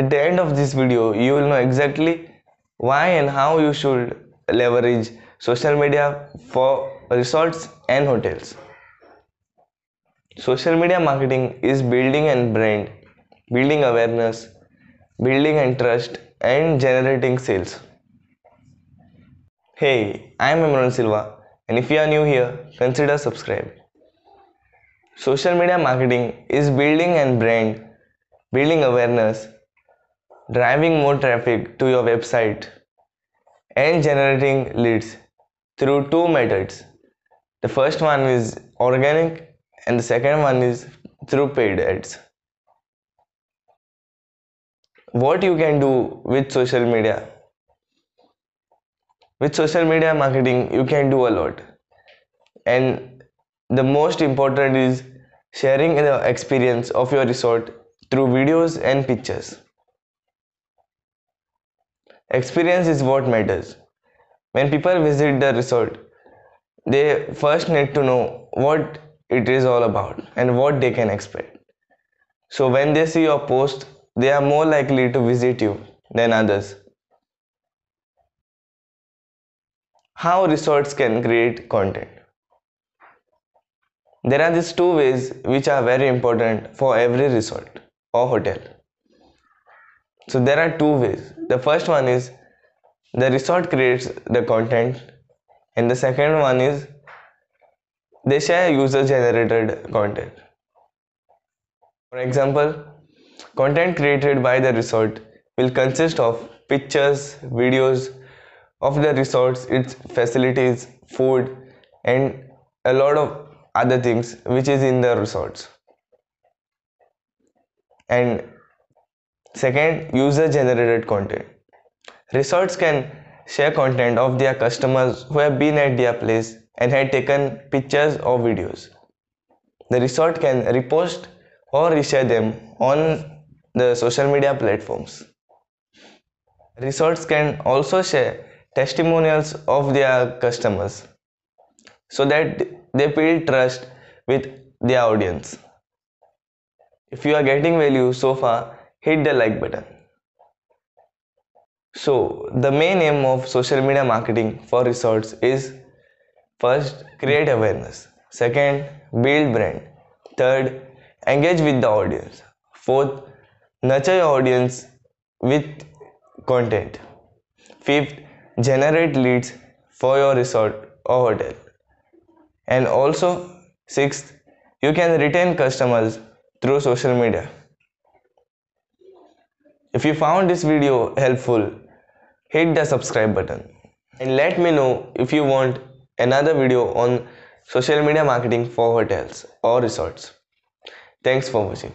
At the end of this video, you will know exactly why and how you should leverage social media for resorts and hotels. Social media marketing is building and brand, building awareness, building and trust, and generating sales. Hey, I am Emmanuel Silva, and if you are new here, consider subscribe. Social media marketing is building and brand, building awareness, driving more traffic to your website, and generating leads through two methods. The first one is organic, and the second one is through paid ads. What you can do with social media? With social media marketing, you can do a lot, and the most important is sharing the experience of your resort through videos and pictures. Experience is what matters. When people visit the resort, they first need to know what it is all about and what they can expect. So when they see your post, they are more likely to visit you than others. How resorts can create content. There are these two ways which are very important for every resort or hotel. So there are two ways. The first one is the resort creates the content, and the second one is they share user generated content. For example, content created by the resort will consist of pictures, videos of the resorts, its facilities, food, and a lot of other things which is in the resorts. And second, user generated content. Resorts can share content of their customers who have been at their place and had taken pictures or videos. The resort can repost or reshare them on the social media platforms. Resorts can also share testimonials of their customers so that they build trust with their audience. If you are getting value so far, hit the like button. So, the main aim of social media marketing for resorts is first, create awareness, second, build brand, third, engage with the audience, fourth, nurture your audience with content, fifth, generate leads for your resort or hotel, and also sixth, you can retain customers through social media. If you found this video helpful, hit the subscribe button and let me know if you want another video on social media marketing for hotels or resorts. Thanks for watching.